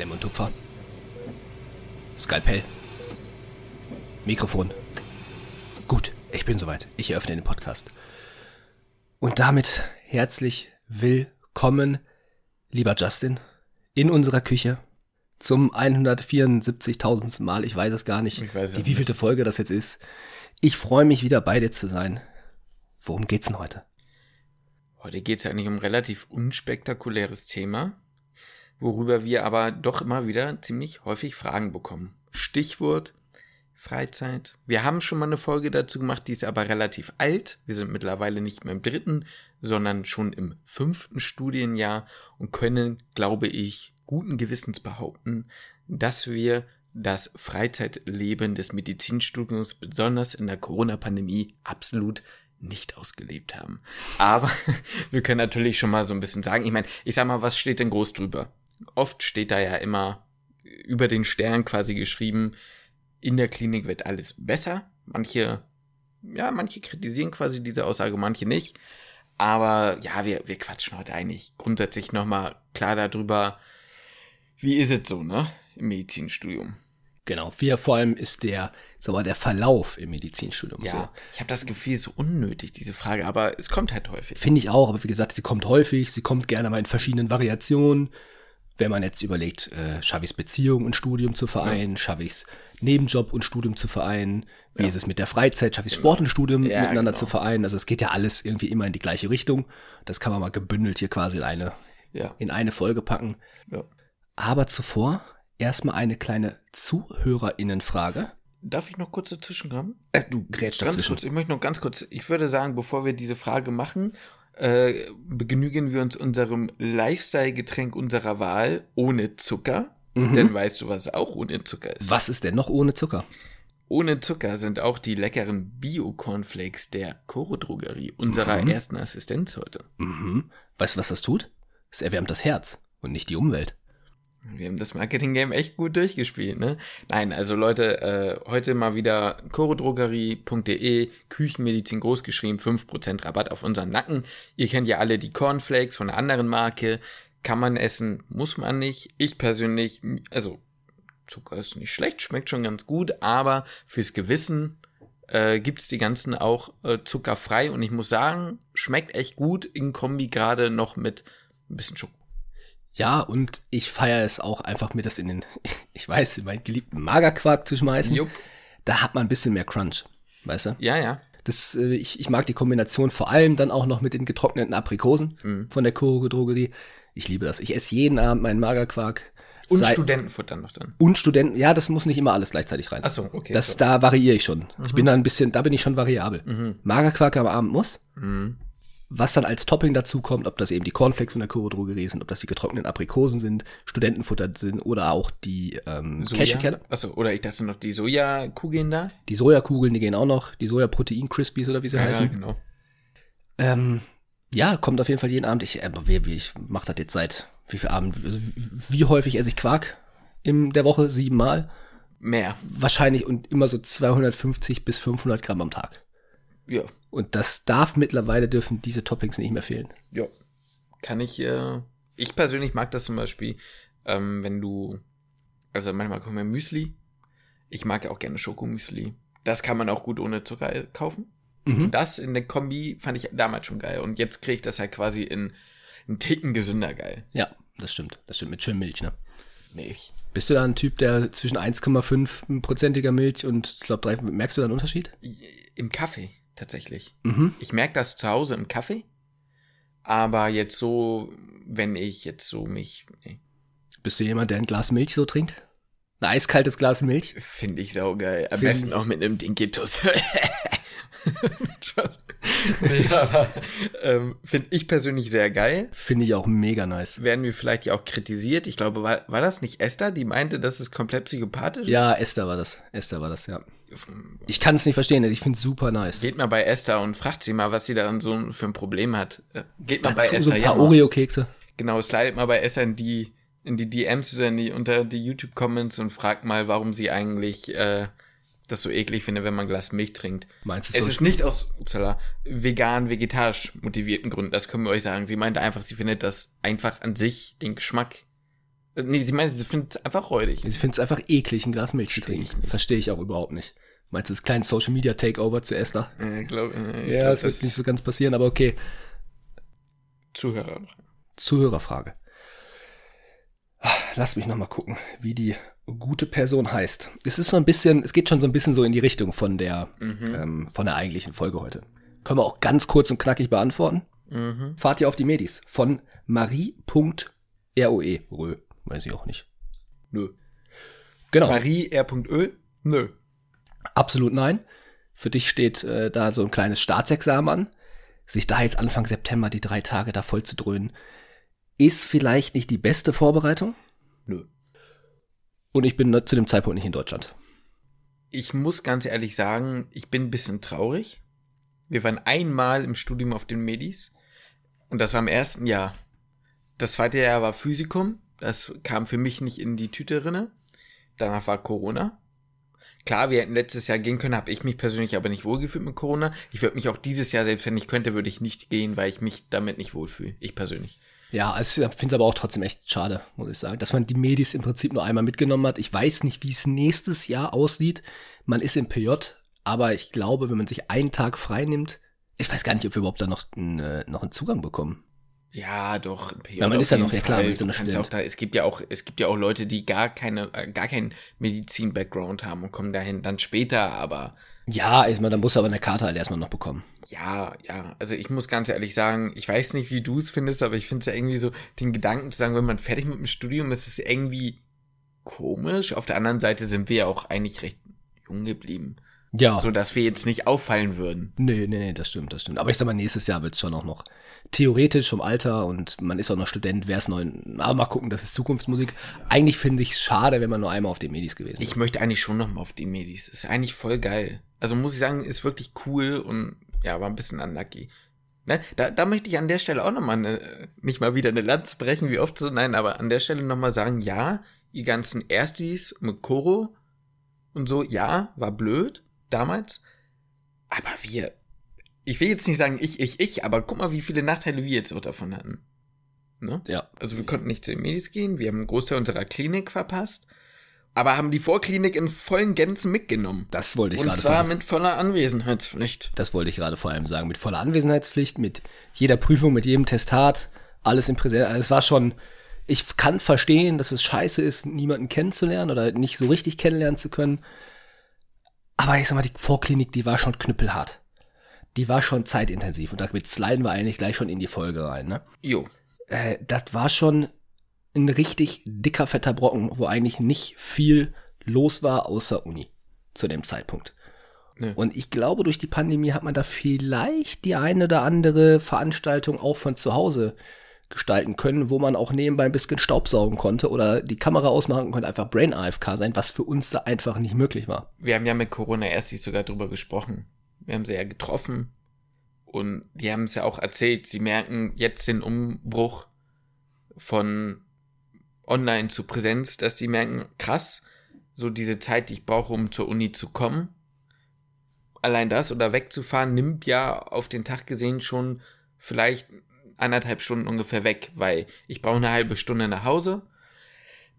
Klemm und Tupfer. Skalpell. Mikrofon. Gut, ich bin soweit. Ich eröffne den Podcast. Und damit herzlich willkommen, lieber Justin, in unserer Küche zum 174.000. Mal. Ich weiß es gar nicht, Ich weiß es die wievielte Folge das jetzt ist. Ich freue mich wieder bei dir zu sein. Worum geht's denn heute? Heute geht es eigentlich um ein relativ unspektakuläres Thema, worüber wir aber doch immer wieder ziemlich häufig Fragen bekommen. Stichwort Freizeit. Wir haben schon mal eine Folge dazu gemacht, die ist aber relativ alt. Wir sind mittlerweile nicht mehr im dritten, sondern schon im fünften Studienjahr und können, glaube ich, guten Gewissens behaupten, dass wir das Freizeitleben des Medizinstudiums besonders in der Corona-Pandemie absolut nicht ausgelebt haben. Aber wir können natürlich schon mal so ein bisschen sagen, ich meine, ich sag mal, was steht denn groß drüber? Oft steht da ja immer über den Stern quasi geschrieben, in der Klinik wird alles besser. Manche, ja, manche kritisieren quasi diese Aussage, manche nicht. Aber ja, wir, wir quatschen heute eigentlich grundsätzlich nochmal klar darüber, wie ist es so, ne? Im Medizinstudium. Genau, wie vor allem ist der, sag mal, der Verlauf im Medizinstudium. Ja, So. ich habe das Gefühl, so unnötig, diese Frage, aber es kommt halt häufig. Finde ich auch, aber wie gesagt, sie kommt häufig, sie kommt gerne mal in verschiedenen Variationen. Wenn man jetzt überlegt, äh, schaffe ich es Beziehung und Studium zu vereinen, schaffe ich es Nebenjob und Studium zu vereinen, wie ist es mit der Freizeit, schaffe ich es Sport und Studium Ja, miteinander genau. zu vereinen. Also es geht ja alles irgendwie immer in die gleiche Richtung. Das kann man mal gebündelt hier quasi in eine, Ja. in eine Folge packen. ja. Aber zuvor erstmal eine kleine ZuhörerInnenfrage. Darf ich noch kurz dazwischen kommen? Äh, du grätsch ganz dazwischen. kurz. Ich möchte noch ganz kurz. Ich würde sagen, bevor wir diese Frage machen, äh, begnügen wir uns unserem Lifestyle-Getränk unserer Wahl ohne Zucker. Denn weißt du, was auch ohne Zucker ist? Was ist denn noch ohne Zucker? Ohne Zucker sind auch die leckeren Bio-Cornflakes der Coro Drogerie, unserer ersten Assistenz heute. Mhm. Weißt du, was das tut? Es erwärmt das Herz und nicht die Umwelt. Wir haben das Marketing-Game echt gut durchgespielt, ne? Nein, also Leute, äh, heute mal wieder chorodrogerie.de, Küchenmedizin großgeschrieben, 5% Rabatt auf unseren Nacken. Ihr kennt ja alle die Cornflakes von einer anderen Marke. Kann man essen, muss man nicht. Ich persönlich, also Zucker ist nicht schlecht, schmeckt schon ganz gut, aber fürs Gewissen äh, gibt's die ganzen auch äh, zuckerfrei und ich muss sagen, schmeckt echt gut in Kombi gerade noch mit ein bisschen Schoko. Ja, und ich feiere es auch einfach, mir das in den, ich weiß, in meinen geliebten Magerquark zu schmeißen. Jupp. Da hat man ein bisschen mehr Crunch, weißt du? Ja, ja. Das, äh, ich, ich mag die Kombination vor allem dann auch noch mit den getrockneten Aprikosen Mhm. von der Koro Drogerie. Ich liebe das. Ich esse jeden Abend meinen Magerquark. Und Sei- Studentenfutter noch dann. und Studenten. Ja, das muss nicht immer alles gleichzeitig rein. Ach so, okay, Das, so. Mhm. da variiere ich schon. Ich bin da ein bisschen, da bin ich schon variabel. Magerquark am Abend muss. Mhm. Was dann als Topping dazu kommt, ob das eben die Cornflakes von der Koro Drogerie sind, ob das die getrockneten Aprikosen sind, Studentenfutter sind oder auch die ähm, Cashewkerne. Achso, oder ich dachte noch die Sojakugeln da. Die Sojakugeln, die gehen auch noch. Die Sojaprotein-Crispies oder wie sie heißen. genau. Ähm, ja, kommt auf jeden Fall jeden Abend. Ich, äh, wie, wie, ich mach das jetzt seit wie viel Abend? Also, wie, wie häufig esse ich Quark in der Woche? Siebenmal? Mehr. Wahrscheinlich und immer so 250 bis 500 Gramm am Tag. Ja. Und das darf mittlerweile dürfen diese Toppings nicht mehr fehlen. Ja. Kann ich, äh, ich persönlich mag das zum Beispiel, ähm, wenn du, also manchmal kommen wir Müsli. Ich mag ja auch gerne Schokomüsli. Das kann man auch gut ohne Zucker äh, kaufen. Mhm. Und das in der Kombi fand ich damals schon geil. Und jetzt kriege ich das halt quasi in einen Ticken gesünder geil. Ja, das stimmt. Das stimmt mit schön Milch, ne? Milch. Bist du da ein Typ, der zwischen 1,5%iger Milch und ich glaube 3, merkst du da einen Unterschied? Im Kaffee, tatsächlich. Mhm. Ich merke das zu Hause im Kaffee. Aber jetzt so, wenn ich jetzt so mich, nee, Bist du jemand, der ein Glas Milch so trinkt? Ein eiskaltes Glas Milch? finde ich saugeil. Am Find besten auch mit einem Dinkitus. Aber ähm, finde ich persönlich sehr geil. Finde ich auch mega nice. Werden wir vielleicht ja auch kritisiert. Ich glaube, war, war das nicht Esther, die meinte, dass es komplett psychopathisch Ja, Esther war das. Esther war das, ja. ist? Ich kann es nicht verstehen, ich finde es super nice. Geht mal bei Esther und fragt sie mal, was sie daran so für ein Problem hat. Äh, Geht mal bei Dazu so Esther, ein ja. paar. Oreo-Kekse. Genau, slidet mal bei Esther in die, in die DMs oder in die, unter die YouTube-Comments und fragt mal, warum sie eigentlich äh, das so eklig findet, wenn man ein Glas Milch trinkt. Meinst du Es so? ist nicht aus upsala, vegan, vegetarisch motivierten Gründen, das können wir euch sagen. Sie meinte einfach, sie findet das einfach an sich, den Geschmack Nee, sie meint, sie findet es einfach räudig. Ich finde es einfach eklig, ein Glas Milch zu trinken. Verstehe ich auch überhaupt nicht. Meinst du das kleine Social Media Takeover zu Esther? Äh, glaub, äh, Ja, glaub, das wird nicht so ganz passieren, aber okay. Zuhörer. Zuhörerfrage. Lass mich noch mal gucken, wie die gute Person heißt. Es ist so ein bisschen, es geht schon so ein bisschen so in die Richtung von der, Mhm. ähm, von der eigentlichen Folge heute. Können wir auch ganz kurz und knackig beantworten. Mhm. Fahrt ihr auf die Medis von Marie.roe. Rö, weiß ich auch nicht. Nö. Genau. Marie R.Ö? Nö. Absolut nein. Für dich steht äh, da so ein kleines Staatsexamen an. Sich da jetzt Anfang September die drei Tage da voll zu dröhnen, ist vielleicht nicht die beste Vorbereitung. Nö. Und ich bin zu dem Zeitpunkt nicht in Deutschland. Ich muss ganz ehrlich sagen, ich bin ein bisschen traurig. Wir waren einmal im Studium auf den Medis und das war im ersten Jahr. Das zweite Jahr war Physikum. Das kam für mich nicht in die Tüte rinne. Danach war Corona. Klar, wir hätten letztes Jahr gehen können, habe ich mich persönlich aber nicht wohlgefühlt mit Corona. Ich würde mich auch dieses Jahr, selbst wenn ich könnte, würde ich nicht gehen, weil ich mich damit nicht wohlfühle. Ich persönlich. Ja, also ich finde es aber auch trotzdem echt schade, muss ich sagen, dass man die Medis im Prinzip nur einmal mitgenommen hat. Ich weiß nicht, wie es nächstes Jahr aussieht. Man ist im PJ, aber ich glaube, wenn man sich einen Tag frei nimmt, ich weiß gar nicht, ob wir überhaupt da noch, äh, noch einen Zugang bekommen. Ja, doch. Ja, man ist ja noch- ja klar, man ist ja noch Student. auch da, es gibt ja auch, es gibt ja auch Leute, die gar keine, gar keinen Medizin-Background haben und kommen dahin dann später, aber Ja, ich meine, da muss aber eine Karte halt erstmal noch bekommen. ja, ja, also ich muss ganz ehrlich sagen, ich weiß nicht, wie du es findest, aber ich finde es ja irgendwie so, den Gedanken zu sagen, wenn man fertig mit dem Studium ist, ist es irgendwie komisch. Auf der anderen Seite sind wir ja auch eigentlich recht jung geblieben, Ja. so dass wir jetzt nicht auffallen würden. Nee, nee, nee, das stimmt, das stimmt. Aber ich sag mal, nächstes Jahr wird's schon auch noch theoretisch vom Alter und man ist auch noch Student, wär's neu. Aber mal gucken, das ist Zukunftsmusik. Eigentlich finde ich es schade, wenn man nur einmal auf den Medis gewesen ist. Ich möchte eigentlich schon noch mal auf die Medis. Ist eigentlich voll geil. Also muss ich sagen, ist wirklich cool und ja, war ein bisschen unlucky. Ne? Da, da möchte ich an der Stelle auch noch mal eine, nicht mal wieder eine Lanze brechen, wie oft so, nein, aber an der Stelle noch mal sagen, ja, die ganzen Erstis mit Koro und so, ja, war blöd damals, aber wir, ich will jetzt nicht sagen ich, ich, ich, aber guck mal, wie viele Nachteile wir jetzt auch davon hatten. Ne? Ja. Also wir konnten nicht zu den Medis gehen, wir haben einen Großteil unserer Klinik verpasst, aber haben die Vorklinik in vollen Gänzen mitgenommen. Das wollte ich Und gerade zwar vor- mit voller Anwesenheitspflicht. Das wollte ich gerade vor allem sagen. Mit voller Anwesenheitspflicht, mit jeder Prüfung, mit jedem Testat, alles im Präsent. Also es war schon, ich kann verstehen, dass es scheiße ist, niemanden kennenzulernen oder nicht so richtig kennenlernen zu können. Aber ich sag mal, die Vorklinik, die war schon knüppelhart. Die war schon zeitintensiv. Und damit sliden wir eigentlich gleich schon in die Folge rein, ne? Jo. äh, das war schon ein richtig dicker, fetter Brocken, wo eigentlich nicht viel los war außer Uni zu dem Zeitpunkt. Nö. Und ich glaube, durch die Pandemie hat man da vielleicht die eine oder andere Veranstaltung auch von zu Hause gestalten können, wo man auch nebenbei ein bisschen Staubsaugen konnte oder die Kamera ausmachen konnte, einfach Brain AFK sein, was für uns da einfach nicht möglich war. Wir haben ja mit Corona erst sogar drüber gesprochen. Wir haben sie ja getroffen. Und die haben es ja auch erzählt. Sie merken jetzt den Umbruch von online zu Präsenz, dass die merken, krass, so diese Zeit, die ich brauche, um zur Uni zu kommen. Allein das oder wegzufahren nimmt ja auf den Tag gesehen schon vielleicht anderthalb Stunden ungefähr weg, weil ich brauche eine halbe Stunde nach Hause.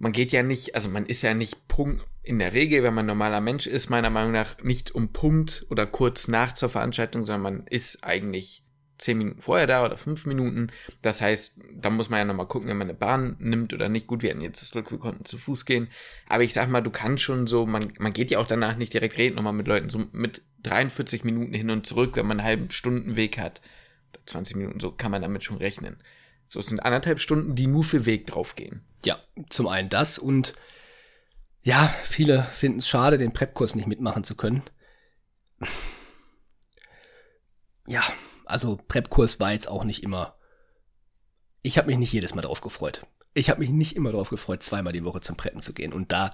Man geht ja nicht, also man ist ja nicht Punkt, in der Regel, wenn man normaler Mensch ist, meiner Meinung nach nicht um Punkt oder kurz nach zur Veranstaltung, sondern man ist eigentlich zehn Minuten vorher da oder fünf Minuten. Das heißt, da muss man ja nochmal gucken, wenn man eine Bahn nimmt oder nicht. Gut, wir hatten jetzt das Glück, wir konnten zu Fuß gehen. Aber ich sag mal, du kannst schon so, man, man geht ja auch danach nicht direkt reden, nochmal mit Leuten, so mit 43 Minuten hin und zurück, wenn man einen halben Stunden Weg hat. Oder 20 Minuten, so kann man damit schon rechnen. So, es sind anderthalb Stunden, die nur für Weg draufgehen. Ja, zum einen das und ja, viele finden es schade, den Prep-Kurs nicht mitmachen zu können. Ja, also Prep-Kurs war jetzt auch nicht immer. Ich habe mich nicht jedes Mal drauf gefreut. Ich habe mich nicht immer drauf gefreut, zweimal die Woche zum Preppen zu gehen und da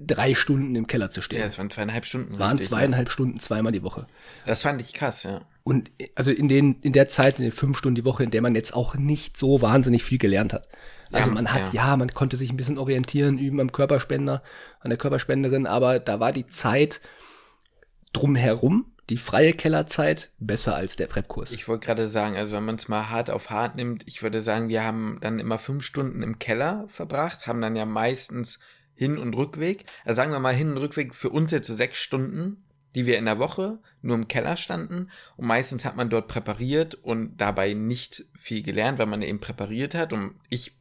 drei Stunden im Keller zu stehen. Ja, es waren zweieinhalb Stunden. Es waren richtig, zweieinhalb Stunden zweimal die Woche. Ja. Das fand ich krass, ja. Und also in den in der Zeit, in den fünf Stunden die Woche, in der man jetzt auch nicht so wahnsinnig viel gelernt hat. Also Ja, man hat, ja. man konnte sich ein bisschen orientieren, üben am Körperspender, an der Körperspenderin, aber da war die Zeit drumherum die freie Kellerzeit besser als der Prep-Kurs. Ich wollte gerade sagen, also wenn man es mal hart auf hart nimmt, ich würde sagen, wir haben dann immer fünf Stunden im Keller verbracht, haben dann ja meistens Hin- und Rückweg, also sagen wir mal Hin- und Rückweg für uns jetzt so sechs Stunden, die wir in der Woche nur im Keller standen und meistens hat man dort präpariert und dabei nicht viel gelernt, weil man eben präpariert hat und ich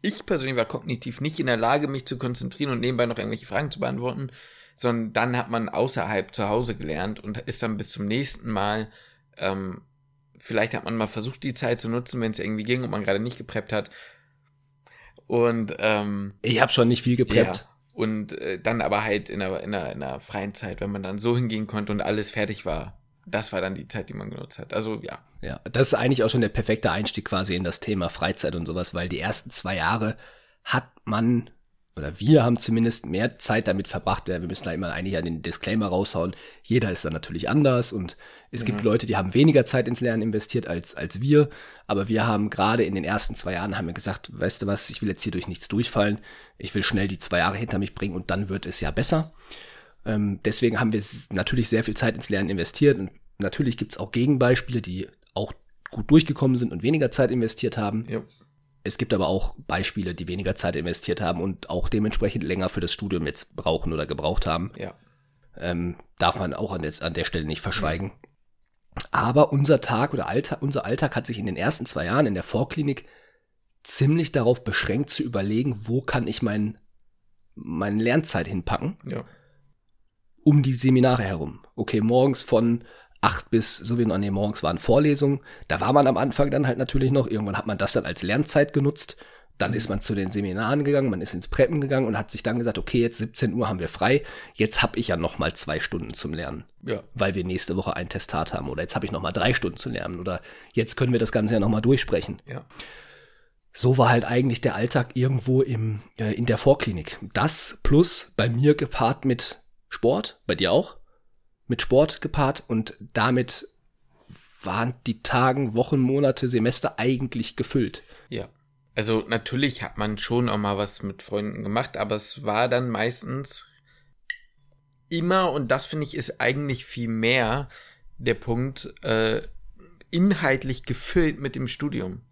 ich persönlich war kognitiv nicht in der Lage, mich zu konzentrieren und nebenbei noch irgendwelche Fragen zu beantworten sondern dann hat man außerhalb zu Hause gelernt und ist dann bis zum nächsten Mal, ähm, vielleicht hat man mal versucht, die Zeit zu nutzen, wenn es irgendwie ging und man gerade nicht gepreppt hat. Und ähm, ich habe schon nicht viel gepreppt. Ja, und äh, dann aber halt in einer, in, einer, in einer freien Zeit, wenn man dann so hingehen konnte und alles fertig war. Das war dann die Zeit, die man genutzt hat. Also ja. Ja, das ist eigentlich auch schon der perfekte Einstieg quasi in das Thema Freizeit und sowas, weil die ersten zwei Jahre hat man oder wir haben zumindest mehr Zeit damit verbracht. Wir müssen da immer eigentlich an den Disclaimer raushauen. Jeder ist dann natürlich anders und es ja. gibt Leute, die haben weniger Zeit ins Lernen investiert als, als wir. Aber wir haben gerade in den ersten zwei Jahren haben wir gesagt, weißt du was, ich will jetzt hier durch nichts durchfallen. Ich will schnell die zwei Jahre hinter mich bringen und dann wird es ja besser. Ähm, deswegen haben wir natürlich sehr viel Zeit ins Lernen investiert und natürlich gibt es auch Gegenbeispiele, die auch gut durchgekommen sind und weniger Zeit investiert haben. Ja. Es gibt aber auch Beispiele, die weniger Zeit investiert haben und auch dementsprechend länger für das Studium jetzt brauchen oder gebraucht haben. Ja. Ähm, darf man auch an der, an der Stelle nicht verschweigen. Aber unser Tag oder Alltag, unser Alltag hat sich in den ersten zwei Jahren in der Vorklinik ziemlich darauf beschränkt zu überlegen, wo kann ich mein, meine Lernzeit hinpacken. Ja. Um die Seminare herum. Okay, morgens von acht bis, so wie noch, nee, morgens waren Vorlesungen. Da war man am Anfang dann halt natürlich noch. Irgendwann hat man das dann als Lernzeit genutzt. Dann ist man zu den Seminaren gegangen, man ist ins Preppen gegangen und hat sich dann gesagt, okay, jetzt 17 Uhr haben wir frei. Jetzt habe ich ja noch mal zwei Stunden zum Lernen, ja. weil wir nächste Woche ein Testat haben. Oder jetzt habe ich noch mal drei Stunden zu lernen. Oder jetzt können wir das Ganze ja noch mal durchsprechen. Ja. So war halt eigentlich der Alltag irgendwo im, äh, in der Vorklinik. Das plus bei mir gepaart mit Sport, bei dir auch? Mit Sport gepaart und damit waren die Tagen, Wochen, Monate, Semester eigentlich gefüllt. Ja. Also natürlich hat man schon auch mal was mit Freunden gemacht, aber es war dann meistens immer, und das finde ich ist eigentlich viel mehr der Punkt, äh, inhaltlich gefüllt mit dem Studium.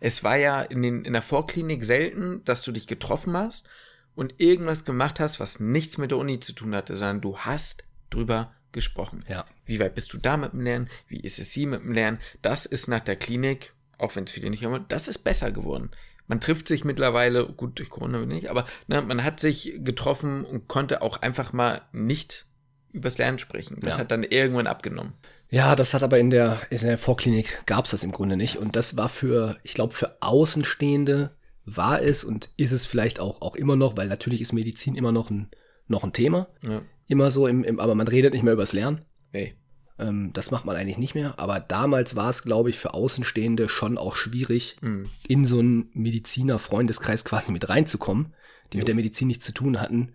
Es war ja in, den, in der Vorklinik selten, dass du dich getroffen hast und irgendwas gemacht hast, was nichts mit der Uni zu tun hatte, sondern du hast drüber gesprochen. Ja. Wie weit bist du da mit dem Lernen? Wie ist es sie mit dem Lernen? Das ist nach der Klinik, auch wenn es viele nicht haben, das ist besser geworden. Man trifft sich mittlerweile, gut, durch Corona nicht, aber ne, man hat sich getroffen und konnte auch einfach mal nicht übers Lernen sprechen. Das ja. hat dann irgendwann abgenommen. Ja, das hat aber in der, in der Vorklinik gab es das im Grunde nicht. Und das war für, ich glaube, für Außenstehende war es und ist es vielleicht auch, auch immer noch, weil natürlich ist Medizin immer noch ein, noch ein Thema. Ja immer so, im, im, aber man redet nicht mehr übers Lernen. Nee. Ähm, das macht man eigentlich nicht mehr. Aber damals war es, glaube ich, für Außenstehende schon auch schwierig, mhm. in so einen Mediziner-Freundeskreis quasi mit reinzukommen, die jo. mit der Medizin nichts zu tun hatten,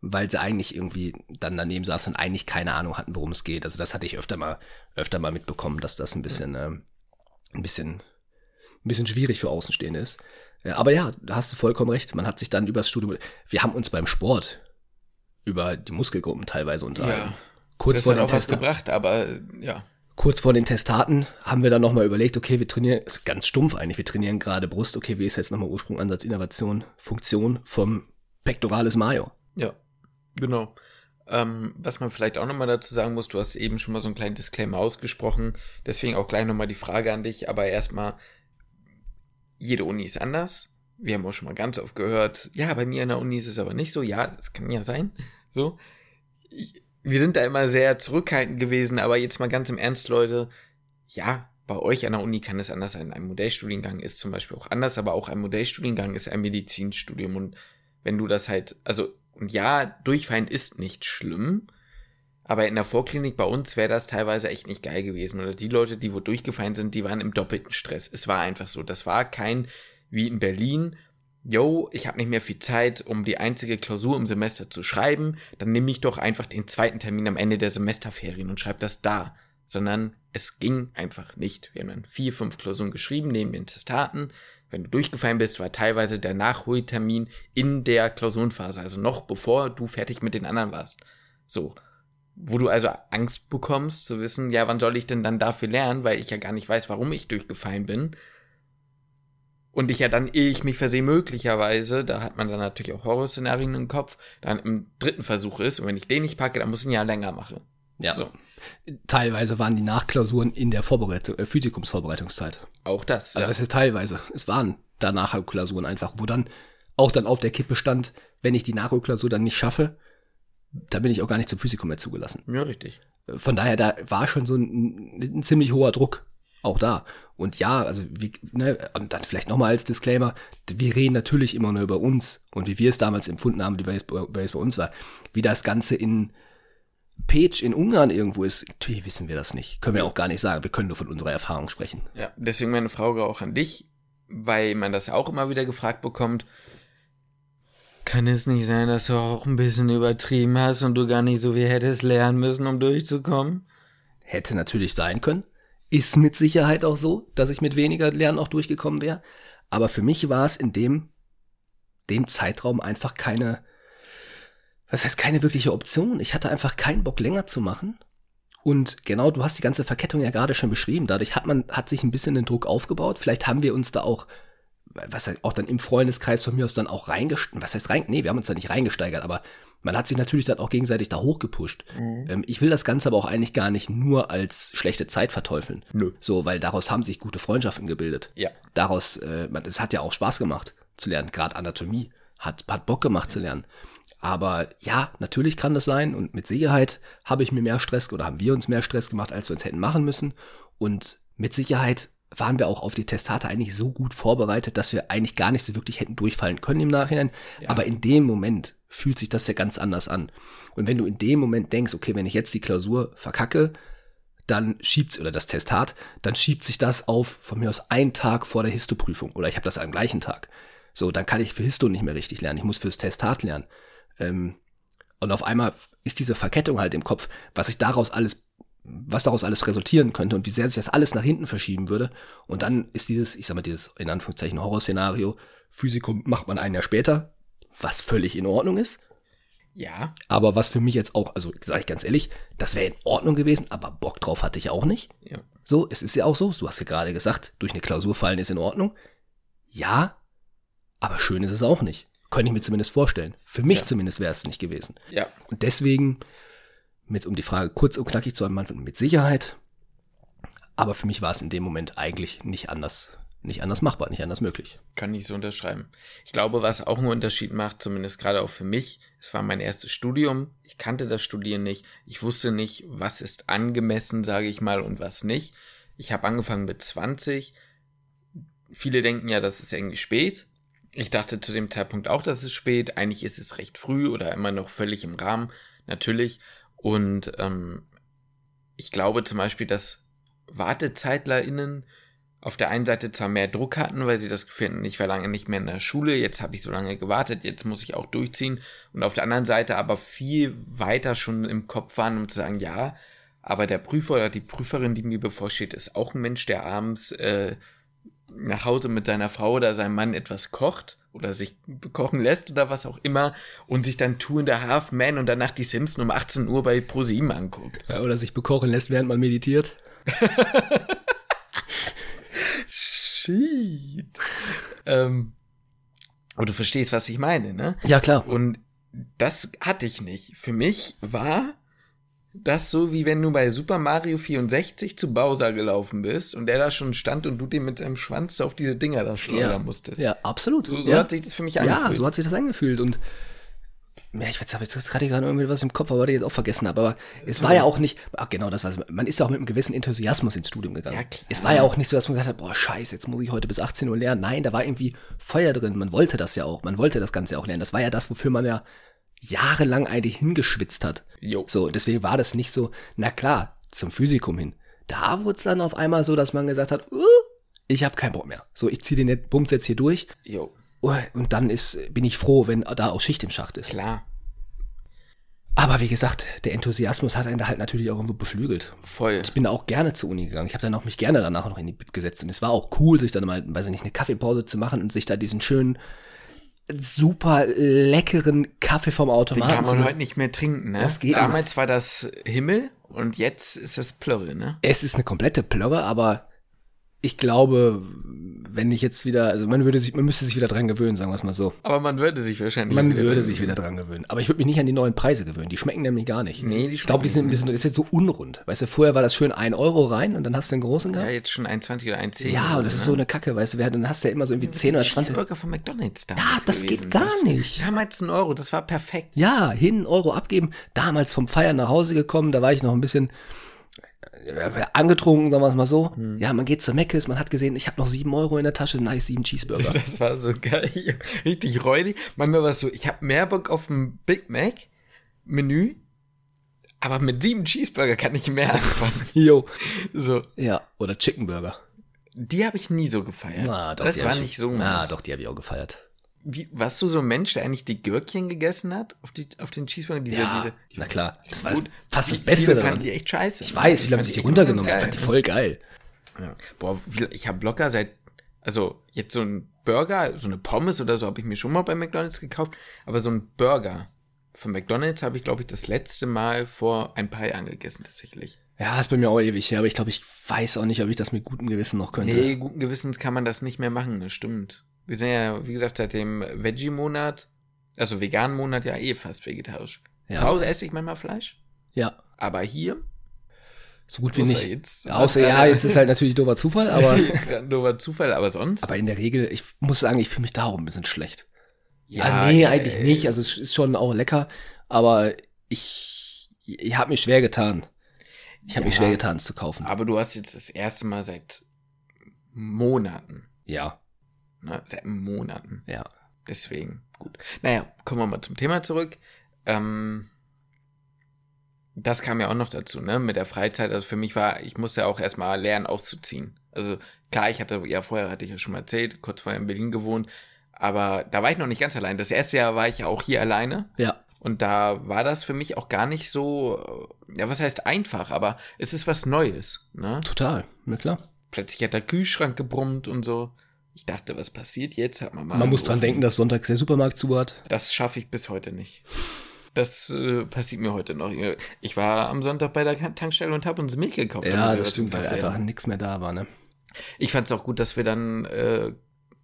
weil sie eigentlich irgendwie dann daneben saßen und eigentlich keine Ahnung hatten, worum es geht. Also das hatte ich öfter mal, öfter mal mitbekommen, dass das ein bisschen, ja. ähm, ein bisschen, ein bisschen schwierig für Außenstehende ist. Aber ja, da hast du vollkommen recht. Man hat sich dann übers Studium, wir haben uns beim Sport über die Muskelgruppen teilweise unterhalten. Ja. Kurz das vor hat den auch was gebracht, aber ja. Kurz vor den Testaten haben wir dann nochmal überlegt, okay, wir trainieren, ist ganz stumpf eigentlich, wir trainieren gerade Brust, okay, wie ist jetzt nochmal Ursprung, Ansatz, Innovation, Funktion vom Pectoralis Major? Ja, genau. Ähm, was man vielleicht auch nochmal dazu sagen muss, du hast eben schon mal so einen kleinen Disclaimer ausgesprochen, deswegen auch gleich nochmal die Frage an dich, aber erstmal, jede Uni ist anders. Wir haben auch schon mal ganz oft gehört, ja, bei mir in der Uni ist es aber nicht so. Ja, es kann ja sein. So. Ich, wir sind da immer sehr zurückhaltend gewesen, aber jetzt mal ganz im Ernst, Leute. Ja, bei euch an der Uni kann es anders sein. Ein Modellstudiengang ist zum Beispiel auch anders, aber auch ein Modellstudiengang ist ein Medizinstudium. Und wenn du das halt, also, und ja, Durchfallen ist nicht schlimm, aber in der Vorklinik bei uns wäre das teilweise echt nicht geil gewesen. Oder die Leute, die wo durchgefallen sind, die waren im doppelten Stress. Es war einfach so. Das war kein, wie in Berlin, yo, ich habe nicht mehr viel Zeit, um die einzige Klausur im Semester zu schreiben, dann nehme ich doch einfach den zweiten Termin am Ende der Semesterferien und schreibe das da. Sondern es ging einfach nicht. Wir haben dann vier, fünf Klausuren geschrieben, neben den Testaten. Wenn du durchgefallen bist, war teilweise der Nachholtermin in der Klausurenphase, also noch bevor du fertig mit den anderen warst. So. wo du also Angst bekommst zu wissen, ja, wann soll ich denn dann dafür lernen, weil ich ja gar nicht weiß, warum ich durchgefallen bin. Und ich ja dann, ehe ich mich versehe, möglicherweise, da hat man dann natürlich auch Horrorszenarien im Kopf, dann im dritten Versuch ist. Und wenn ich den nicht packe, dann muss ich ihn ja länger machen. Ja. So. Teilweise waren die Nachklausuren in der Vorbereitung, äh, Physikumsvorbereitungszeit. Auch das. Ja. Also das ist teilweise. Es waren da Nachklausuren einfach, wo dann auch dann auf der Kippe stand, wenn ich die Nachholklausur dann nicht schaffe, da bin ich auch gar nicht zum Physikum mehr zugelassen. Ja, richtig. Von daher, da war schon so ein, ein ziemlich hoher Druck auch da. Und ja, also wie, ne, und dann vielleicht nochmal als Disclaimer, wir reden natürlich immer nur über uns und wie wir es damals empfunden haben, wie es, wie bei uns war. Wie das Ganze in Pech in Ungarn irgendwo ist, natürlich wissen wir das nicht. Können wir auch gar nicht sagen. Wir können nur von unserer Erfahrung sprechen. Ja, deswegen meine Frage auch an dich, weil man das auch immer wieder gefragt bekommt. Kann es nicht sein, dass du auch ein bisschen übertrieben hast und du gar nicht so viel hättest lernen müssen, um durchzukommen? Hätte natürlich sein können. Ist mit Sicherheit auch so, dass ich mit weniger Lernen auch durchgekommen wäre. Aber für mich war es in dem, dem Zeitraum einfach keine, was heißt keine wirkliche Option. Ich hatte einfach keinen Bock länger zu machen. Und genau, du hast die ganze Verkettung ja gerade schon beschrieben. Dadurch hat man, hat sich ein bisschen den Druck aufgebaut. Vielleicht haben wir uns da auch was heißt, auch dann im Freundeskreis von mir aus dann auch reingesteigert. Was heißt rein? Nee, wir haben uns da nicht reingesteigert, aber man hat sich natürlich dann auch gegenseitig da hochgepusht. Mhm. Ähm, ich will das Ganze aber auch eigentlich gar nicht nur als schlechte Zeit verteufeln. Nö. So, weil daraus haben sich gute Freundschaften gebildet. Ja. Daraus, äh, man, es hat ja auch Spaß gemacht zu lernen. Gerade Anatomie hat, hat Bock gemacht zu lernen. Aber ja, natürlich kann das sein und mit Sicherheit habe ich mir mehr Stress oder haben wir uns mehr Stress gemacht, als wir uns hätten machen müssen. Und mit Sicherheit waren wir auch auf die Testate eigentlich so gut vorbereitet, dass wir eigentlich gar nicht so wirklich hätten durchfallen können im Nachhinein. Ja. Aber in dem Moment fühlt sich das ja ganz anders an. Und wenn du in dem Moment denkst, okay, wenn ich jetzt die Klausur verkacke, dann schiebt oder das Testat, dann schiebt sich das auf von mir aus einen Tag vor der Histoprüfung oder ich habe das am gleichen Tag. So, dann kann ich für Histo nicht mehr richtig lernen. Ich muss fürs Testat lernen. Ähm, und auf einmal ist diese Verkettung halt im Kopf, was ich daraus alles was daraus alles resultieren könnte und wie sehr sich das alles nach hinten verschieben würde. Und dann ist dieses, ich sag mal, dieses in Anführungszeichen Horrorszenario, Physikum macht man ein Jahr später, was völlig in Ordnung ist. Ja. Aber was für mich jetzt auch, also sage ich ganz ehrlich, das wäre in Ordnung gewesen, aber Bock drauf hatte ich auch nicht. Ja. So, es ist ja auch so, du hast ja gerade gesagt, durch eine Klausur fallen ist in Ordnung. Ja, aber schön ist es auch nicht. Könnte ich mir zumindest vorstellen. Für mich ja. zumindest wäre es nicht gewesen. Ja. Und deswegen um die Frage kurz und knackig zu beantworten, mit Sicherheit. Aber für mich war es in dem Moment eigentlich nicht anders, nicht anders machbar, nicht anders möglich. Kann ich so unterschreiben. Ich glaube, was auch einen Unterschied macht, zumindest gerade auch für mich, es war mein erstes Studium. Ich kannte das Studieren nicht. Ich wusste nicht, was ist angemessen, sage ich mal, und was nicht. Ich habe angefangen mit 20. Viele denken ja, das ist irgendwie spät. Ich dachte zu dem Zeitpunkt auch, dass es spät. Eigentlich ist es recht früh oder immer noch völlig im Rahmen, natürlich. Und ähm, ich glaube zum Beispiel, dass WartezeitlerInnen auf der einen Seite zwar mehr Druck hatten, weil sie das Gefühl hatten, ich war lange nicht mehr in der Schule, jetzt habe ich so lange gewartet, jetzt muss ich auch durchziehen. Und auf der anderen Seite aber viel weiter schon im Kopf waren, um zu sagen, ja, aber der Prüfer oder die Prüferin, die mir bevorsteht, ist auch ein Mensch, der abends äh, nach Hause mit seiner Frau oder seinem Mann etwas kocht oder sich kochen lässt oder was auch immer und sich dann Two in the Half Man und danach die Simpsons um 18 Uhr bei ProSieben anguckt. Ja, oder sich bekochen lässt, während man meditiert. Shit. ähm, aber du verstehst, was ich meine, ne? Ja, klar. Und das hatte ich nicht. Für mich war das so, wie wenn du bei Super Mario 64 zu Bowser gelaufen bist und der da schon stand und du den mit seinem Schwanz auf diese Dinger da schleudern ja. musstest. Ja, absolut. So, so ja. hat sich das für mich angefühlt. Ja, so hat sich das angefühlt und ja, ich habe jetzt gerade gerade irgendwie was im Kopf, aber ich jetzt auch vergessen habe. Aber es war ja auch nicht, ach genau, das war Man ist ja auch mit einem gewissen Enthusiasmus ins Studium gegangen. Ja, klar. Es war ja auch nicht so, dass man gesagt hat, boah, scheiße, jetzt muss ich heute bis 18 Uhr lernen. Nein, da war irgendwie Feuer drin. Man wollte das ja auch. Man wollte das Ganze auch lernen. Das war ja das, wofür man ja jahrelang eigentlich hingeschwitzt hat. Jo. So, deswegen war das nicht so, na klar, zum Physikum hin. Da wurde es dann auf einmal so, dass man gesagt hat, uh, ich habe keinen Bock mehr. So, ich ziehe den Bums jetzt hier durch. Jo. Und dann ist, bin ich froh, wenn da auch Schicht im Schacht ist. Klar. Aber wie gesagt, der Enthusiasmus hat einen da halt natürlich auch irgendwo beflügelt. Voll. Ich bin da auch gerne zur Uni gegangen. Ich habe dann auch mich gerne danach noch in die Bit gesetzt. Und es war auch cool, sich dann mal, weiß ich nicht, eine Kaffeepause zu machen und sich da diesen schönen super leckeren Kaffee vom Den Automaten. kann man heute nicht mehr trinken, ne? Das geht Damals war das Himmel und jetzt ist das Plörre, ne? es ist eine komplette Plörre, aber ich glaube, wenn ich jetzt wieder, also man würde sich, man müsste sich wieder dran gewöhnen, sagen wir es mal so. Aber man würde sich wahrscheinlich. Man wieder würde sich wieder dran gewöhnen. Aber ich würde mich nicht an die neuen Preise gewöhnen. Die schmecken nämlich gar nicht. Nee, die ich glaube, die schmecken sind ein bisschen, das ist jetzt so unrund. Weißt du, vorher war das schön 1 Euro rein und dann hast du einen großen Ja, gehabt. jetzt schon 1,20 oder 1,10. Ja, oder das ist so ne? eine Kacke, weißt du, dann hast du ja immer so irgendwie 10 oder 20. Cheeseburger von McDonalds damals. Ja, das gewesen. geht gar das, nicht. Damals ein Euro, das war perfekt. Ja, hin, Euro abgeben. Damals vom Feiern nach Hause gekommen, da war ich noch ein bisschen angetrunken, sagen wir es mal so. Hm. Ja, man geht zur Meckes, man hat gesehen, ich habe noch 7 Euro in der Tasche, nice, 7 Cheeseburger. Das war so geil. Richtig räudig. Manchmal war es so, ich habe mehr Bock auf ein Big Mac Menü, aber mit sieben Cheeseburger kann ich mehr anfangen. Jo. So, Ja, oder Chicken Burger. die habe ich nie so gefeiert. Ah, doch, das war nicht so Ah, doch, die habe ich auch gefeiert. Wie, warst du so ein Mensch, der eigentlich die Gürkchen gegessen hat auf, die, auf den Cheeseburger? Diese, Ja, diese, na klar, das war Gut, fast das Beste fanden daran. die echt scheiße. Ich weiß, viele haben sich die runtergenommen. Ich Ich fand die voll geil. Ja. Boah, ich habe locker seit, also jetzt so ein Burger, so eine Pommes oder so habe ich mir schon mal bei McDonalds gekauft, aber so ein Burger von McDonalds habe ich, glaube ich, das letzte Mal vor ein paar Jahren gegessen tatsächlich. Ja, ist bei mir auch ewig her, aber ich glaube, ich weiß auch nicht, ob ich das mit gutem Gewissen noch könnte. Nee, guten Gewissens kann man das nicht mehr machen, das stimmt. Wir sind ja, wie gesagt, seit dem Veggie-Monat, also veganen Monat ja eh fast vegetarisch. Ja. Zu Hause esse ich manchmal Fleisch, Ja, aber hier, so gut wie außer nicht. jetzt. Außer, ja, jetzt ist halt natürlich doofer Zufall, aber, doofer Zufall, aber sonst. aber in der Regel, ich muss sagen, ich fühle mich darum ein bisschen schlecht. ja, Ja, nee, eigentlich nicht. Also es ist schon auch lecker, aber ich, ich habe mir schwer getan. Ich habe mir Ja. schwer getan, es zu kaufen. Aber du hast jetzt das erste Mal seit Monaten, Ja, ne? seit Monaten. ja. Deswegen, gut. Naja, kommen wir mal zum Thema zurück. Ähm, das kam ja auch noch dazu, ne, mit der Freizeit. Also für mich war, ich musste ja auch erstmal lernen, auszuziehen. Also klar, ich hatte, ja, vorher hatte ich ja schon mal erzählt, kurz vorher in Berlin gewohnt, aber da war ich noch nicht ganz allein. Das erste Jahr war ich ja auch hier alleine. Ja, Und da war das für mich auch gar nicht so, ja, was heißt einfach, aber es ist was Neues, ne? total. Na klar. Plötzlich hat der Kühlschrank gebrummt und so. Ich dachte, was passiert jetzt? Hat man mal Man muss dran denken, dass sonntags der Supermarkt zu hat. Das schaffe ich bis heute nicht. Das äh, passiert mir heute noch. Ich war am Sonntag bei der Tankstelle und habe uns Milch gekauft. Ja, das stimmt, im weil einfach nichts mehr da war, ne? Ich fand es auch gut, dass wir dann äh,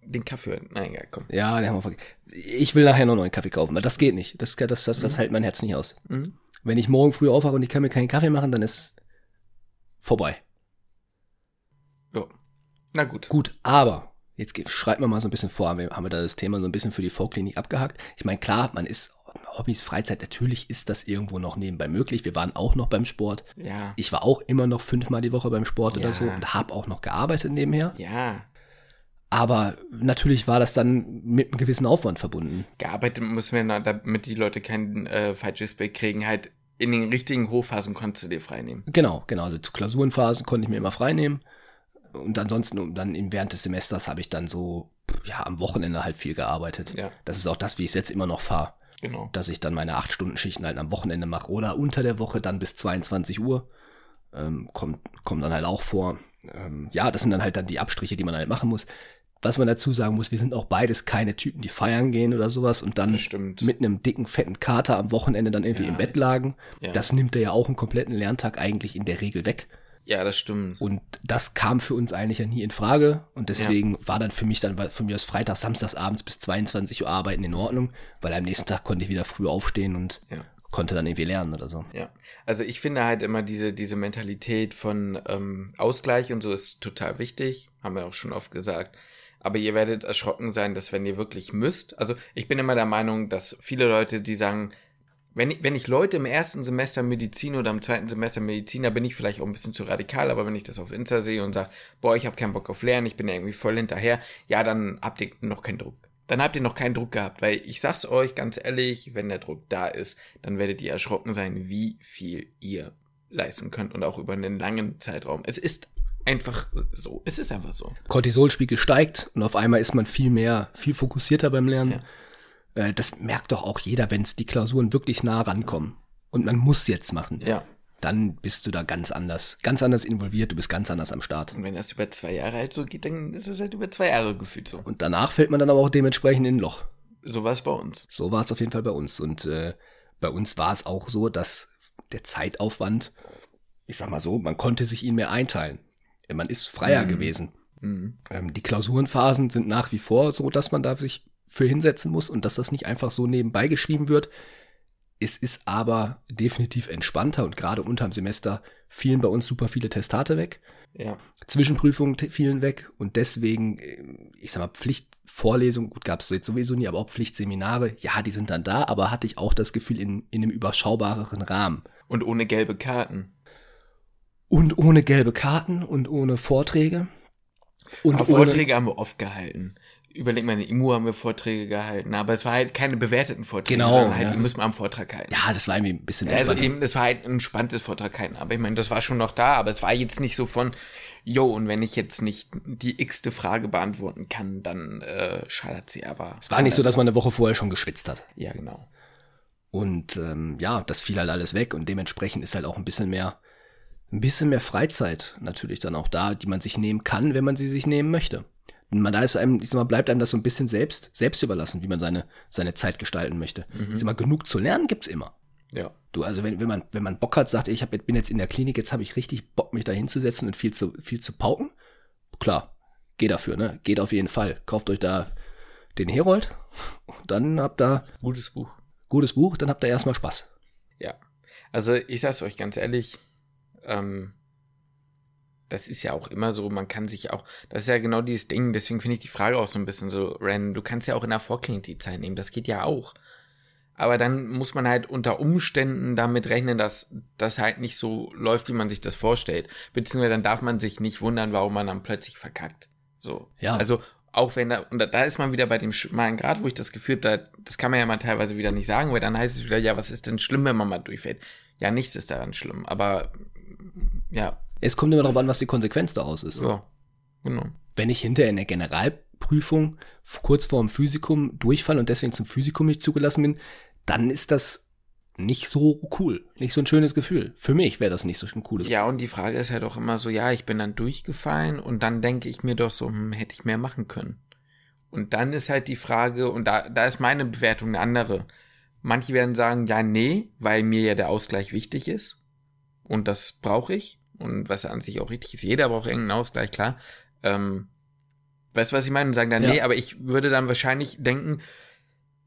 den Kaffee. Nein, ja, komm. Ja, den haben wir verge- Ich will nachher noch einen neuen Kaffee kaufen, weil das geht nicht. Das, das, das, das hält mein Herz nicht aus. Mhm. Wenn ich morgen früh aufwache und ich kann mir keinen Kaffee machen, dann ist vorbei. Ja. Na gut. Gut, aber jetzt schreibt man mal so ein bisschen vor, haben wir, haben wir da das Thema so ein bisschen für die Vorklinik abgehakt. Ich meine, klar, man ist Hobbys, Freizeit, natürlich ist das irgendwo noch nebenbei möglich. Wir waren auch noch beim Sport. Ja. Ich war auch immer noch fünfmal die Woche beim Sport Ja. oder so und habe auch noch gearbeitet nebenher. Ja. Aber natürlich war das dann mit einem gewissen Aufwand verbunden. Gearbeitet müssen wir, damit die Leute kein äh, falsches Bild kriegen, halt in den richtigen Hochphasen konntest du dir frei nehmen. Genau, genau. Also zu Klausurenphasen konnte ich mir immer frei nehmen. Und ansonsten, dann im- während des Semesters habe ich dann so, ja, am Wochenende halt viel gearbeitet. Ja. Das ist auch das, wie ich es jetzt immer noch fahre. Genau. Dass ich dann meine 8-Stunden-Schichten halt am Wochenende mache oder unter der Woche dann bis 22 Uhr. Ähm, kommt, kommt dann halt auch vor. Ähm, ja, das sind dann halt dann die Abstriche, die man halt machen muss. Was man dazu sagen muss, wir sind auch beides keine Typen, die feiern gehen oder sowas und dann mit einem dicken, fetten Kater am Wochenende dann irgendwie Ja. im Bett lagen. Ja. Das nimmt ja auch einen kompletten Lerntag eigentlich in der Regel weg. Ja, das stimmt. Und das kam für uns eigentlich ja nie in Frage. Und deswegen war dann für mich dann von mir aus Freitag, Samstags abends bis 22 Uhr arbeiten in Ordnung, weil am nächsten Tag konnte ich wieder früh aufstehen und Ja. konnte dann irgendwie lernen oder so. Ja, also ich finde halt immer diese, diese Mentalität von ähm, Ausgleich und so ist total wichtig, haben wir auch schon oft gesagt. Aber ihr werdet erschrocken sein, dass wenn ihr wirklich müsst, also ich bin immer der Meinung, dass viele Leute, die sagen, wenn ich, wenn ich Leute im ersten Semester Medizin oder im zweiten Semester Medizin, da bin ich vielleicht auch ein bisschen zu radikal, aber wenn ich das auf Insta sehe und sage, boah, ich habe keinen Bock auf Lernen, ich bin irgendwie voll hinterher, ja, dann habt ihr noch keinen Druck. Dann habt ihr noch keinen Druck gehabt, weil ich sag's euch ganz ehrlich, wenn der Druck da ist, dann werdet ihr erschrocken sein, wie viel ihr leisten könnt und auch über einen langen Zeitraum. Es ist einfach so. Es ist einfach so. Cortisolspiegel steigt und auf einmal ist man viel mehr, viel fokussierter beim Lernen. Äh, das merkt doch auch jeder, wenn es die Klausuren wirklich nah rankommen. Und man muss jetzt machen. Ja. Dann bist du da ganz anders, ganz anders involviert, du bist ganz anders am Start. Und wenn das über zwei Jahre halt so geht, dann ist es halt über zwei Jahre gefühlt so. Und danach fällt man dann aber auch dementsprechend in ein Loch. So war es bei uns. So war es auf jeden Fall bei uns. Und äh, bei uns war es auch so, dass der Zeitaufwand, ich sag mal so, man konnte sich ihn mehr einteilen. Man ist freier mhm. gewesen. Mhm. Ähm, die Klausurenphasen sind nach wie vor so, dass man da sich für hinsetzen muss und dass das nicht einfach so nebenbei geschrieben wird. Es ist aber definitiv entspannter und gerade unterm Semester fielen bei uns super viele Testate weg. Ja. Zwischenprüfungen fielen weg und deswegen, äh, ich sag mal, Pflichtvorlesungen, gut, gab es jetzt sowieso nie, aber auch Pflichtseminare, ja, die sind dann da, aber hatte ich auch das Gefühl in, in einem überschaubareren Rahmen. Und ohne gelbe Karten. Und ohne gelbe Karten und ohne Vorträge. Und aber Vorträge haben wir oft gehalten überleg mal, in IMU haben wir Vorträge gehalten, aber es war halt keine bewerteten Vorträge, genau, sondern halt, ja. ihr müsst mal am Vortrag halten. Ja, das war irgendwie ein bisschen Also eben, es war halt ein entspanntes Vortrag halten, aber ich meine, das war schon noch da, aber es war jetzt nicht so von, yo, und wenn ich jetzt nicht die x-te Frage beantworten kann, dann äh, schadet sie aber. Es war nicht so, dass man eine Woche vorher schon geschwitzt hat. Ja, genau. Und ähm, ja, das fiel halt alles weg und dementsprechend ist halt auch ein bisschen mehr, ein bisschen mehr Freizeit natürlich dann auch da, die man sich nehmen kann, wenn man sie sich nehmen möchte man da ist einem, ich sag mal, bleibt einem das so ein bisschen selbst, selbst überlassen, wie man seine, seine Zeit gestalten möchte. Mhm. Ich sag mal, genug zu lernen gibt's immer. Ja. Du, also wenn, wenn man, wenn man Bock hat, sagt, ich hab, bin jetzt in der Klinik, jetzt habe ich richtig Bock, mich da hinzusetzen und viel zu, viel zu pauken. Klar, geh dafür, ne? Geht auf jeden Fall. Kauft euch da den Herold und dann habt ihr. Gutes Buch. Gutes Buch, dann habt ihr erstmal Spaß. Ja. Also ich sag's euch ganz ehrlich, ähm, das ist ja auch immer so, man kann sich auch, das ist ja genau dieses Ding, deswegen finde ich die Frage auch so ein bisschen so random. Du kannst ja auch in der Vorklinik die Zeit nehmen, das geht ja auch. Aber dann muss man halt unter Umständen damit rechnen, dass das halt nicht so läuft, wie man sich das vorstellt. Beziehungsweise dann darf man sich nicht wundern, warum man dann plötzlich verkackt. So. Ja. Also, auch wenn da, und da, da ist man wieder bei dem schmalen Grad, wo ich das Gefühl habe, da, das kann man ja mal teilweise wieder nicht sagen, weil dann heißt es wieder, ja, was ist denn schlimm, wenn man mal durchfällt? Ja, nichts ist daran schlimm, aber ja, es kommt immer darauf an, was die Konsequenz daraus ist. Ja, genau. Wenn ich hinterher in der Generalprüfung kurz vor dem Physikum durchfalle und deswegen zum Physikum nicht zugelassen bin, dann ist das nicht so cool, nicht so ein schönes Gefühl. Für mich wäre das nicht so ein cooles Gefühl. Ja, und die Frage ist halt auch immer so, ja, ich bin dann durchgefallen und dann denke ich mir doch so, hm, hätte ich mehr machen können. Und dann ist halt die Frage, und da, da ist meine Bewertung eine andere. Manche werden sagen, ja, nee, weil mir ja der Ausgleich wichtig ist. Und das brauche ich und was an sich auch richtig ist. Jeder braucht irgendeinen Ausgleich, klar. Ähm, weißt du, was ich meine? Und sagen dann, ja. nee, aber ich würde dann wahrscheinlich denken,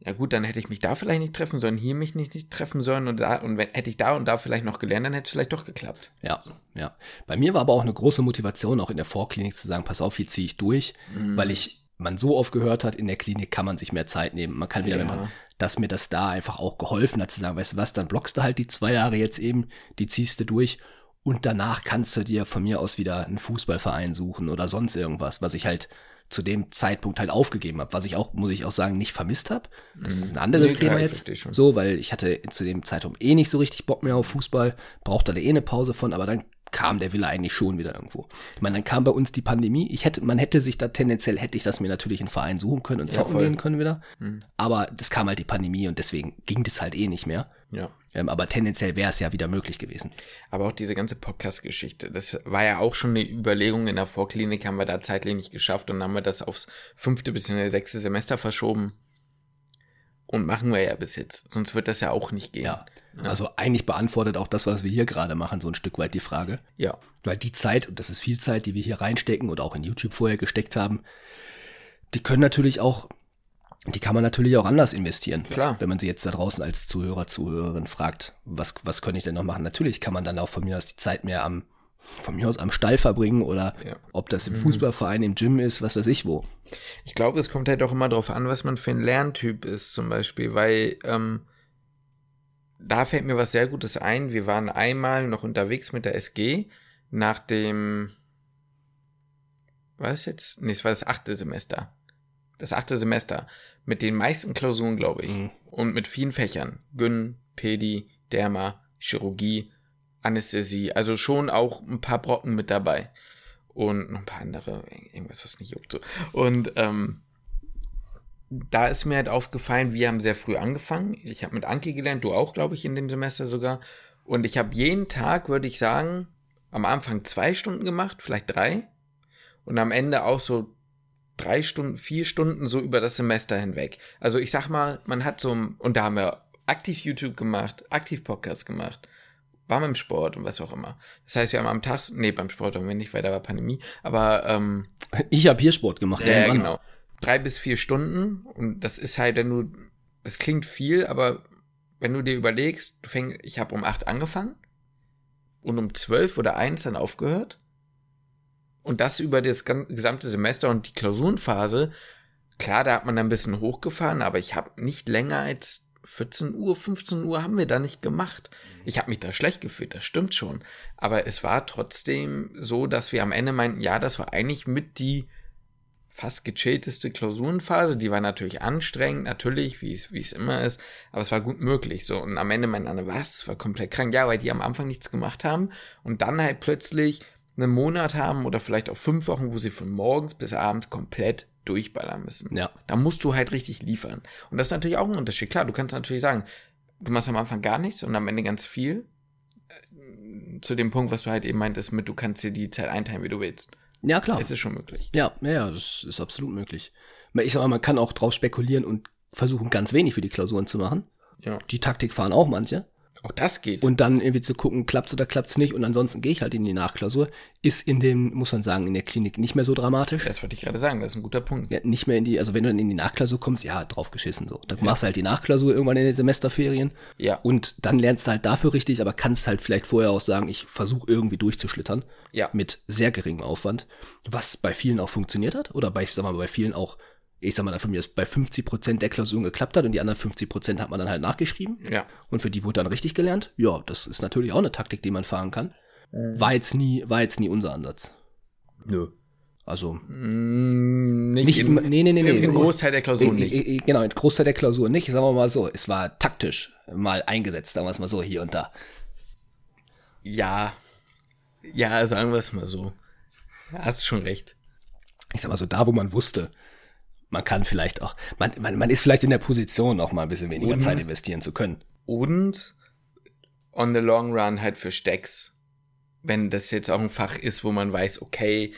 ja gut, dann hätte ich mich da vielleicht nicht treffen sollen, hier mich nicht, nicht treffen sollen und da, und wenn, hätte ich da und da vielleicht noch gelernt, dann hätte es vielleicht doch geklappt. Ja, ja. Bei mir war aber auch eine große Motivation, auch in der Vorklinik zu sagen, pass auf, hier ziehe ich durch, mhm. weil ich man so oft gehört hat, in der Klinik kann man sich mehr Zeit nehmen. Man kann wieder, ja. wenn man, dass mir das da einfach auch geholfen hat, zu sagen, weißt du was, dann blockst du halt die zwei Jahre jetzt eben, die ziehst du durch und danach kannst du dir von mir aus wieder einen Fußballverein suchen oder sonst irgendwas, was ich halt zu dem Zeitpunkt halt aufgegeben habe, was ich auch, muss ich auch sagen, nicht vermisst habe. Das ist ein anderes nee, Thema jetzt. So, weil ich hatte zu dem Zeitpunkt eh nicht so richtig Bock mehr auf Fußball, brauchte da eh eine Pause von, aber dann kam der Wille eigentlich schon wieder irgendwo. Ich meine, dann kam bei uns die Pandemie. Ich hätte, man hätte sich da tendenziell, hätte ich das mir natürlich in Verein suchen können und zocken ja, gehen können wieder. Mhm. Aber das kam halt die Pandemie und deswegen ging das halt eh nicht mehr. Ja. Ähm, aber tendenziell wäre es ja wieder möglich gewesen. Aber auch diese ganze Podcast-Geschichte, das war ja auch schon eine Überlegung. In der Vorklinik haben wir da zeitlich nicht geschafft und dann haben wir das aufs fünfte bzw. sechste Semester verschoben. Und machen wir ja bis jetzt. Sonst wird das ja auch nicht gehen. Ja. Also eigentlich beantwortet auch das, was wir hier gerade machen, so ein Stück weit die Frage. Ja. Weil die Zeit, und das ist viel Zeit, die wir hier reinstecken oder auch in YouTube vorher gesteckt haben, die können natürlich auch die kann man natürlich auch anders investieren. Klar. Wenn man sie jetzt da draußen als Zuhörer, Zuhörerin fragt, was, was könnte ich denn noch machen? Natürlich kann man dann auch von mir aus die Zeit mehr am, von mir aus am Stall verbringen oder ja. ob das im mhm. Fußballverein, im Gym ist, was weiß ich wo. Ich glaube, es kommt halt auch immer darauf an, was man für ein Lerntyp ist, zum Beispiel, weil ähm, da fällt mir was sehr Gutes ein. Wir waren einmal noch unterwegs mit der SG nach dem, was jetzt? Nee, es war das achte Semester das achte Semester mit den meisten Klausuren, glaube ich, mhm. und mit vielen Fächern. Gyn, Pedi, Derma, Chirurgie, Anästhesie, also schon auch ein paar Brocken mit dabei. Und noch ein paar andere, irgendwas, was nicht juckt. So. Und ähm, da ist mir halt aufgefallen, wir haben sehr früh angefangen. Ich habe mit Anki gelernt, du auch, glaube ich, in dem Semester sogar. Und ich habe jeden Tag, würde ich sagen, am Anfang zwei Stunden gemacht, vielleicht drei. Und am Ende auch so drei Stunden, vier Stunden so über das Semester hinweg. Also ich sag mal, man hat so, und da haben wir aktiv YouTube gemacht, aktiv Podcast gemacht, war im Sport und was auch immer. Das heißt, wir haben am Tag, nee, beim Sport haben wir nicht, weil da war Pandemie, aber ähm, Ich habe hier Sport gemacht. ja, irgendwann. genau. Drei bis vier Stunden und das ist halt, wenn du, das klingt viel, aber wenn du dir überlegst, du fängst, ich habe um acht angefangen und um zwölf oder eins dann aufgehört und das über das gesamte Semester und die Klausurenphase, klar, da hat man dann ein bisschen hochgefahren, aber ich habe nicht länger als 14 Uhr, 15 Uhr haben wir da nicht gemacht. Ich habe mich da schlecht gefühlt, das stimmt schon. Aber es war trotzdem so, dass wir am Ende meinten, ja, das war eigentlich mit die fast gechillteste Klausurenphase. Die war natürlich anstrengend, natürlich, wie es, wie es immer ist, aber es war gut möglich. So, und am Ende meinten alle, was? Es war komplett krank. Ja, weil die am Anfang nichts gemacht haben und dann halt plötzlich einen Monat haben oder vielleicht auch fünf Wochen, wo sie von morgens bis abends komplett durchballern müssen. Ja. Da musst du halt richtig liefern. Und das ist natürlich auch ein Unterschied. Klar, du kannst natürlich sagen, du machst am Anfang gar nichts und am Ende ganz viel. Äh, Zu dem Punkt, was du halt eben meintest, mit du kannst dir die Zeit einteilen, wie du willst. Ja, klar. Es ist schon möglich. Ja, ja, ja, das ist absolut möglich. Ich sag mal, man kann auch drauf spekulieren und versuchen, ganz wenig für die Klausuren zu machen. Ja. Die Taktik fahren auch manche. Auch das geht. Und dann irgendwie zu gucken, klappt's oder klappt's nicht. Und ansonsten gehe ich halt in die Nachklausur. Ist in dem, muss man sagen, in der Klinik nicht mehr so dramatisch. das wollte ich gerade sagen, das ist ein guter Punkt. Ja, nicht mehr in die, also wenn du dann in die Nachklausur kommst, ja, drauf geschissen so. Dann machst du halt die Nachklausur irgendwann in den Semesterferien. Ja. Und dann lernst du halt dafür richtig, aber kannst halt vielleicht vorher auch sagen, ich versuche irgendwie durchzuschlittern. Ja. Mit sehr geringem Aufwand. Was bei vielen auch funktioniert hat. Oder bei, ich sag mal, bei vielen auch, ich sag mal, von mir ist bei 50 Prozent der Klausuren geklappt hat und die anderen 50 Prozent hat man dann halt nachgeschrieben. Ja. Und für die wurde dann richtig gelernt. Ja, das ist natürlich auch eine Taktik, die man fahren kann. War jetzt nie, war jetzt nie unser Ansatz. Nö. Also, Mm, Nicht, Nicht im, nee, nee, nee, nee. Im Großteil der Klausur Äh, nicht. äh, äh, Genau, ein Großteil der Klausur nicht, sagen wir mal so. Es war taktisch mal eingesetzt, sagen wir es mal so, hier und da. Ja. Ja, sagen wir es mal so. Hast schon recht. Ich sag mal so, da wo man wusste, man kann vielleicht auch, man, man, man ist vielleicht in der Position, auch mal ein bisschen weniger Und- Zeit investieren zu können. Und on the long run halt für Stecks. Wenn das jetzt auch ein Fach ist, wo man weiß, okay,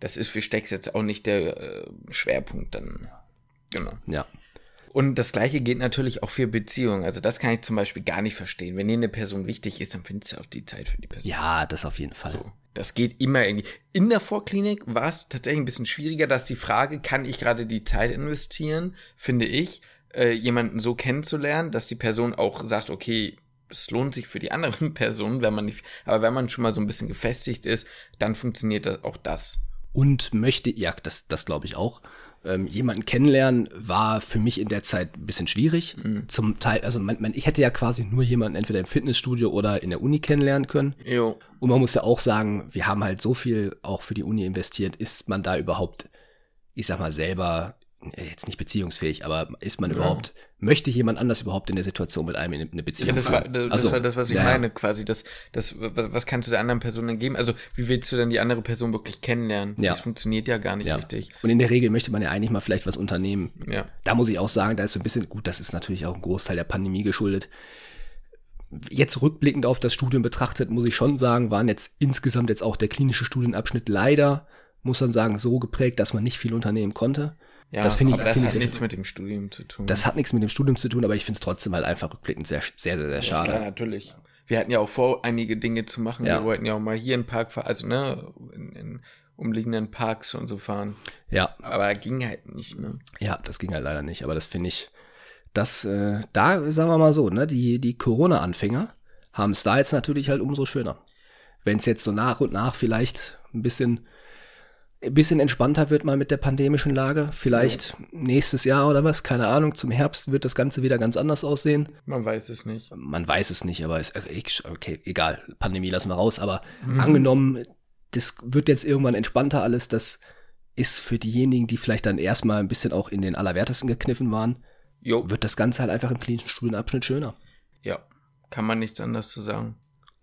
das ist für Stecks jetzt auch nicht der äh, Schwerpunkt, dann. Genau. Ja. Und das gleiche geht natürlich auch für Beziehungen. Also das kann ich zum Beispiel gar nicht verstehen. Wenn dir eine Person wichtig ist, dann findest du auch die Zeit für die Person. Ja, das auf jeden Fall. So, das geht immer irgendwie. In der Vorklinik war es tatsächlich ein bisschen schwieriger, dass die Frage, kann ich gerade die Zeit investieren, finde ich, äh, jemanden so kennenzulernen, dass die Person auch sagt, okay, es lohnt sich für die anderen Personen, wenn man nicht, aber wenn man schon mal so ein bisschen gefestigt ist, dann funktioniert auch das. Und möchte, ja, das, das glaube ich auch. Ähm, jemanden kennenlernen war für mich in der Zeit ein bisschen schwierig. Zum Teil, also man, man, ich hätte ja quasi nur jemanden entweder im Fitnessstudio oder in der Uni kennenlernen können. Jo. Und man muss ja auch sagen, wir haben halt so viel auch für die Uni investiert. Ist man da überhaupt, ich sag mal, selber jetzt nicht beziehungsfähig, aber ist man überhaupt, möchte jemand anders überhaupt in der Situation mit einem in eine Beziehung Ja, das war, das, Also, war das, was ich ja, ja. meine, quasi. Das, das, was, was kannst du der anderen Person denn geben? Also, wie willst du denn die andere Person wirklich kennenlernen? Ja. Das funktioniert ja gar nicht Ja. richtig. Und in der Regel möchte man ja eigentlich mal vielleicht was unternehmen. Ja. Da muss ich auch sagen, da ist so ein bisschen, gut, das ist natürlich auch ein Großteil der Pandemie geschuldet. Jetzt rückblickend auf das Studium betrachtet, muss ich schon sagen, waren jetzt insgesamt jetzt auch der klinische Studienabschnitt leider, muss man sagen, so geprägt, dass man nicht viel unternehmen konnte. Ja, Das finde ich- das finde hat ich- nichts mit dem Studium zu tun. Das hat nichts mit dem Studium zu tun, aber ich finde es trotzdem halt einfach rückblickend sehr, sehr, sehr, sehr schade. Ja, natürlich. Wir hatten ja auch vor, einige Dinge zu machen. Ja. Wir wollten ja auch mal hier in Park fahren, also ne, in, in umliegenden Parks und so fahren. Ja, Aber ging halt nicht, ne? ja, das ging halt leider nicht, aber das finde ich, das, äh, da, sagen wir mal so, ne, die, die Corona-Anfänger haben es da jetzt natürlich halt umso schöner. Wenn es jetzt so nach und nach vielleicht ein bisschen, ein bisschen entspannter wird mal mit der pandemischen Lage, vielleicht nächstes Jahr oder was, keine Ahnung, zum Herbst wird das Ganze wieder ganz anders aussehen. Man weiß es nicht. Man weiß es nicht, aber ist, okay, egal, Pandemie lassen wir raus, aber angenommen, das wird jetzt irgendwann entspannter alles, das ist für diejenigen, die vielleicht dann erstmal ein bisschen auch in den Allerwertesten gekniffen waren, Jo, wird das Ganze halt einfach im klinischen Studienabschnitt schöner. ja. Kann man nichts anderes zu sagen.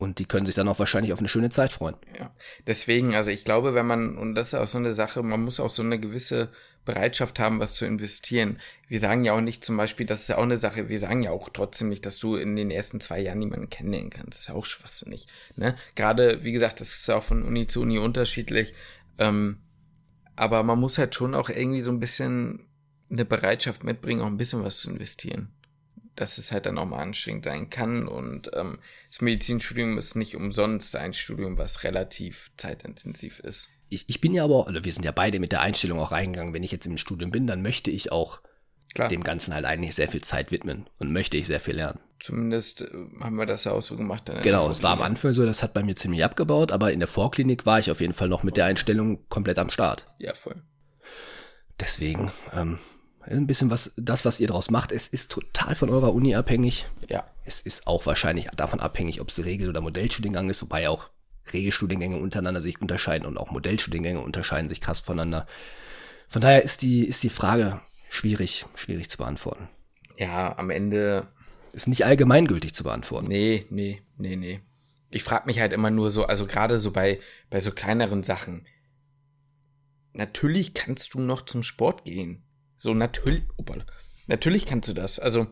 Und die können sich dann auch wahrscheinlich auf eine schöne Zeit freuen. Ja. Deswegen, also ich glaube, wenn man, und das ist auch so eine Sache, man muss auch so eine gewisse Bereitschaft haben, was zu investieren. Wir sagen ja auch nicht zum Beispiel, das ist ja auch eine Sache, wir sagen ja auch trotzdem nicht, dass du in den ersten zwei Jahren niemanden kennenlernen kannst. Das ist ja auch schwachsinnig. Ne? Gerade, wie gesagt, das ist ja auch von Uni zu Uni unterschiedlich. Ähm, aber man muss halt schon auch irgendwie so ein bisschen eine Bereitschaft mitbringen, auch ein bisschen was zu investieren. Dass es halt dann auch mal anstrengend sein kann. Und ähm, das Medizinstudium ist nicht umsonst ein Studium, was relativ zeitintensiv ist. Ich, ich bin ja aber, oder wir sind ja beide mit der Einstellung auch reingegangen, wenn ich jetzt im Studium bin, dann möchte ich auch Klar. dem Ganzen halt eigentlich sehr viel Zeit widmen und möchte ich sehr viel lernen. Zumindest äh, haben wir das ja auch so gemacht. genau, es war am Anfang so, das hat bei mir ziemlich abgebaut, aber in der Vorklinik war ich auf jeden Fall noch mit der Einstellung komplett am Start. Ja, voll. Deswegen, ähm, ein bisschen was, das, was ihr draus macht, es ist total von eurer Uni abhängig. Ja. Es ist auch wahrscheinlich davon abhängig, ob es Regel- oder Modellstudiengang ist, wobei auch Regelstudiengänge untereinander sich unterscheiden und auch Modellstudiengänge unterscheiden sich krass voneinander. Von daher ist die, ist die Frage schwierig, schwierig zu beantworten. Ja, am Ende. Ist nicht allgemeingültig zu beantworten. Nee, nee, nee, nee. Ich frage mich halt immer nur so, also gerade so bei, bei so kleineren Sachen. Natürlich kannst du noch zum Sport gehen. So, natürlich, opala, natürlich kannst du das. Also,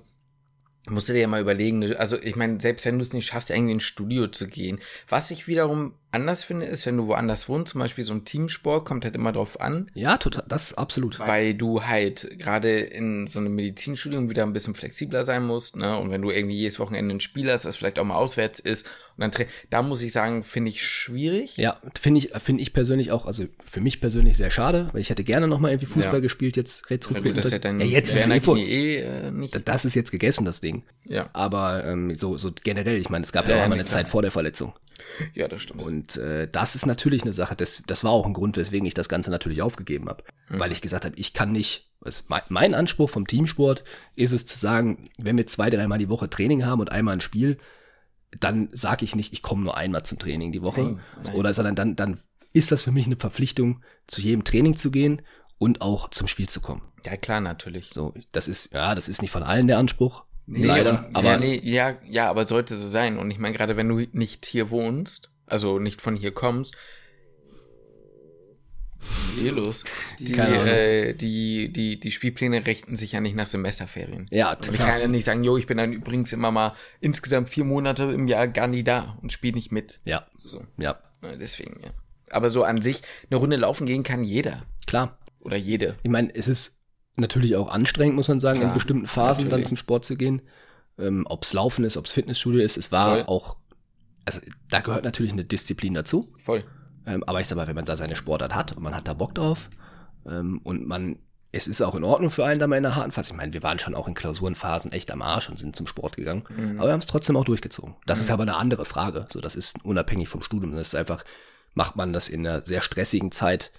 musst du dir ja mal überlegen, ne, also ich meine, selbst wenn du es nicht schaffst, irgendwie ins Studio zu gehen, was ich wiederum anders finde, ist, wenn du woanders wohnst, zum Beispiel so ein Teamsport, kommt halt immer drauf an. Ja, total, das absolut. Weil du halt gerade in so einem Medizinstudium wieder ein bisschen flexibler sein musst, ne? Und wenn du irgendwie jedes Wochenende ein Spiel hast, das vielleicht auch mal auswärts ist, und dann, da muss ich sagen, finde ich schwierig. Ja, finde ich, finde ich persönlich auch, also für mich persönlich sehr schade, weil ich hätte gerne nochmal irgendwie Fußball ja. gespielt, jetzt retrogradiert. Ja, das ja, ja, jetzt ist eh, eh äh, nicht. Das ist jetzt gegessen, das Ding. Ja. Aber ähm, so, so generell, ich meine, es gab ja, auch mal eine Zeit vor der Verletzung. Ja, das stimmt. Und äh, das ist natürlich eine Sache, das, das war auch ein Grund, weswegen ich das Ganze natürlich aufgegeben habe. Mhm. Weil ich gesagt habe, ich kann nicht, also mein, mein Anspruch vom Teamsport ist es zu sagen, wenn wir zwei, dreimal die Woche Training haben und einmal ein Spiel, dann sage ich nicht, ich komme nur einmal zum Training die Woche. Nein, nein. Oder sondern dann, dann ist das für mich eine Verpflichtung, zu jedem Training zu gehen und auch zum Spiel zu kommen. Ja, klar, natürlich. So, das ist, ja, das ist nicht von allen der Anspruch. Nee, Leider, aber, ja, nee, ja, ja, aber sollte so sein. Und ich meine, gerade wenn du nicht hier wohnst, also nicht von hier kommst, hier los? Die, äh, die, die, die Spielpläne richten sich ja nicht nach Semesterferien. Ja, total. Und ich kann ja nicht sagen, jo, ich bin dann übrigens immer mal insgesamt vier Monate im Jahr gar nie da und spiele nicht mit. Ja. So. Ja. Deswegen, ja. Aber so an sich, eine Runde laufen gehen kann jeder. Klar. Oder jede. Ich meine, es ist natürlich auch anstrengend, muss man sagen, Klar, in bestimmten Phasen natürlich. dann zum Sport zu gehen. Ähm, ob es Laufen ist, ob es Fitnessstudio ist, es war Voll. auch, also da gehört natürlich eine Disziplin dazu. Voll. Ähm, aber ich sag mal, wenn man da seine Sportart hat und man hat da Bock drauf ähm, und man, es ist auch in Ordnung für einen da mal in der harten Phase. Ich meine, wir waren schon auch in Klausurenphasen echt am Arsch und sind zum Sport gegangen, mhm. aber wir haben es trotzdem auch durchgezogen. Das mhm. ist aber eine andere Frage. So, das ist unabhängig vom Studium. Das ist einfach, macht man das in einer sehr stressigen Zeit,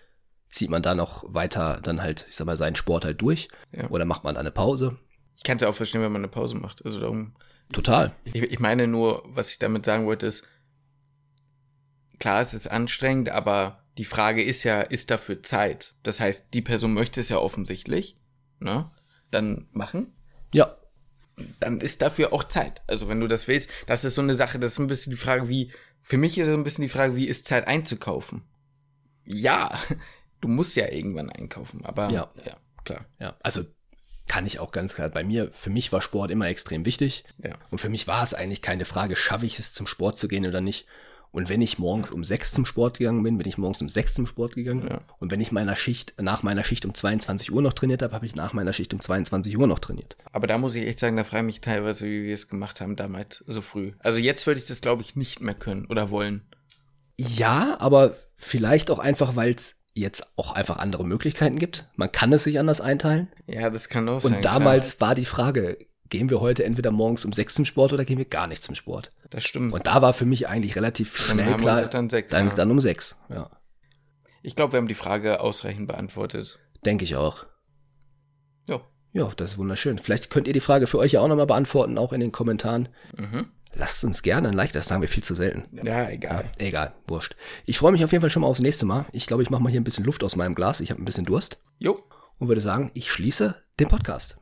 zieht man da noch weiter dann halt, ich sag mal, seinen Sport halt durch? Ja. Oder macht man da eine Pause? Ich kann es ja auch verstehen, wenn man eine Pause macht. Also darum. Total. Ich, ich meine nur, was ich damit sagen wollte, ist, klar, es ist anstrengend, aber die Frage ist ja, ist dafür Zeit? Das heißt, die Person möchte es ja offensichtlich, ne? Dann machen. Ja. Dann ist dafür auch Zeit. Also wenn du das willst, das ist so eine Sache, das ist ein bisschen die Frage, wie, für mich ist es ein bisschen die Frage, wie ist Zeit einzukaufen? Ja, du musst ja irgendwann einkaufen, aber ja, ja klar. Ja, also kann ich auch ganz klar. Bei mir, für mich war Sport immer extrem wichtig. Ja. Und für mich war es eigentlich keine Frage, schaffe ich es zum Sport zu gehen oder nicht. Und wenn ich morgens um sechs zum Sport gegangen bin, bin ich morgens um sechs zum Sport gegangen. Ja. Und wenn ich meiner Schicht, nach meiner Schicht um 22 Uhr noch trainiert habe, habe ich nach meiner Schicht um 22 Uhr noch trainiert. Aber da muss ich echt sagen, da freue ich mich teilweise, wie wir es gemacht haben damals so früh. Also jetzt würde ich das, glaube ich, nicht mehr können oder wollen. Ja, aber vielleicht auch einfach, weil es jetzt auch einfach andere Möglichkeiten gibt. Man kann es sich anders einteilen. Ja, das kann auch Und sein. Und damals klar. war die Frage, gehen wir heute entweder morgens um sechs zum Sport oder gehen wir gar nicht zum Sport? Das stimmt. Und da war für mich eigentlich relativ schnell dann klar. Dann, sechs, dann, ja. dann um sechs, ja. Ich glaube, wir haben die Frage ausreichend beantwortet. Denke ich auch. Ja. Ja, das ist wunderschön. Vielleicht könnt ihr die Frage für euch ja auch nochmal beantworten, auch in den Kommentaren. Mhm. Lasst uns gerne ein Like, das sagen wir viel zu selten. Ja, egal. Ja, egal, wurscht. Ich freue mich auf jeden Fall schon mal aufs nächste Mal. Ich glaube, ich mache mal hier ein bisschen Luft aus meinem Glas. Ich habe ein bisschen Durst. Jo. Und würde sagen, ich schließe den Podcast.